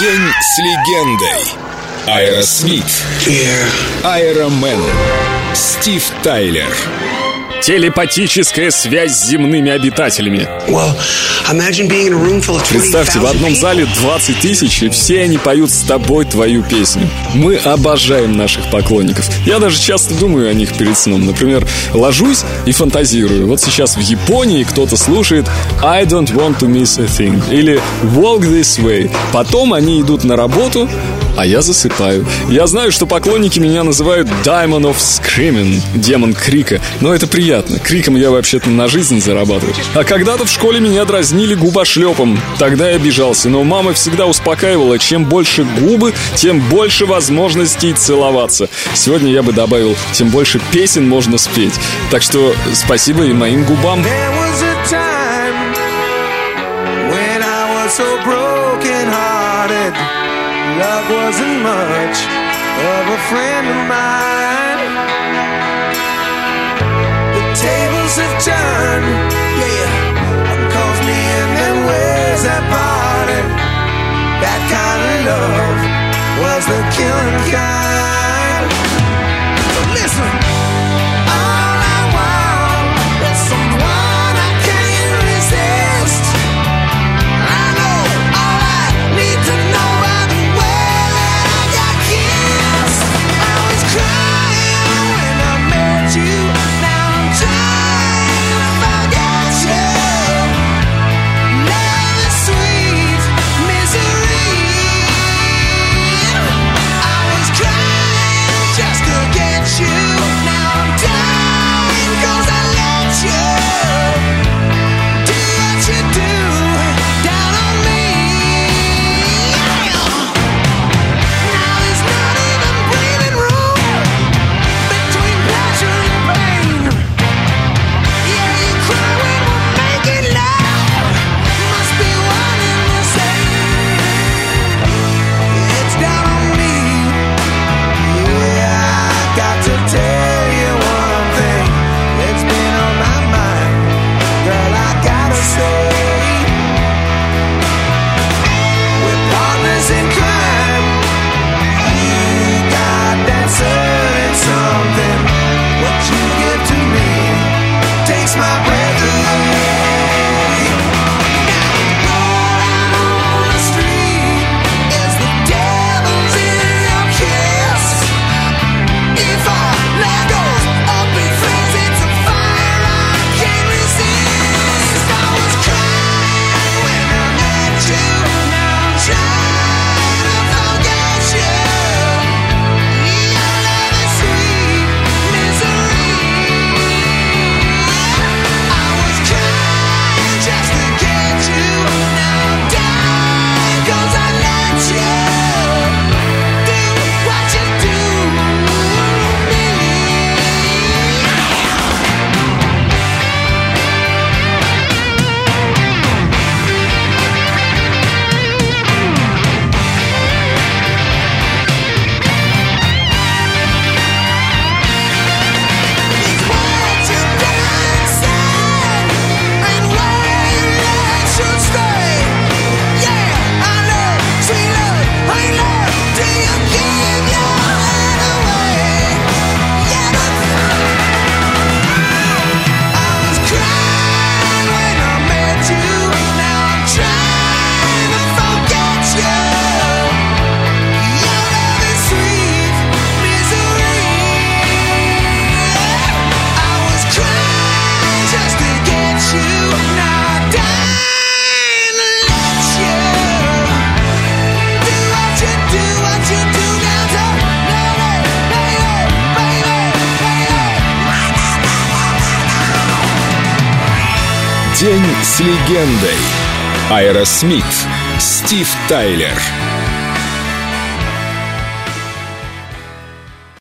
День с легендой. Аэросмит. Аэромен. Стив Тайлер. Телепатическая связь с земными обитателями. Представьте, в одном зале 20 тысяч, и все они поют с тобой твою песню. Мы обожаем наших поклонников. Я даже часто думаю о них перед сном. Например, ложусь и фантазирую. Вот сейчас в Японии кто-то слушает I don't want to miss a thing или Walk this way. Потом они идут на работу, а я засыпаю. Я знаю, что поклонники меня называют Diamond of Screaming, демон крика, но это приятно. Криком я вообще-то на жизнь зарабатываю. А когда-то в школе меня дразнили губошлепом. Тогда я обижался, но мама всегда успокаивала, чем больше губы, тем больше возможностей целоваться. Сегодня я бы добавил, тем больше песен можно спеть. Так что спасибо и моим губам. so broken hearted love wasn't much of a friend of mine. The tables have turned, yeah. Calls me and then where's that party? That kind of love was the killing kind. День с легендой. Аэросмит. Стив Тайлер.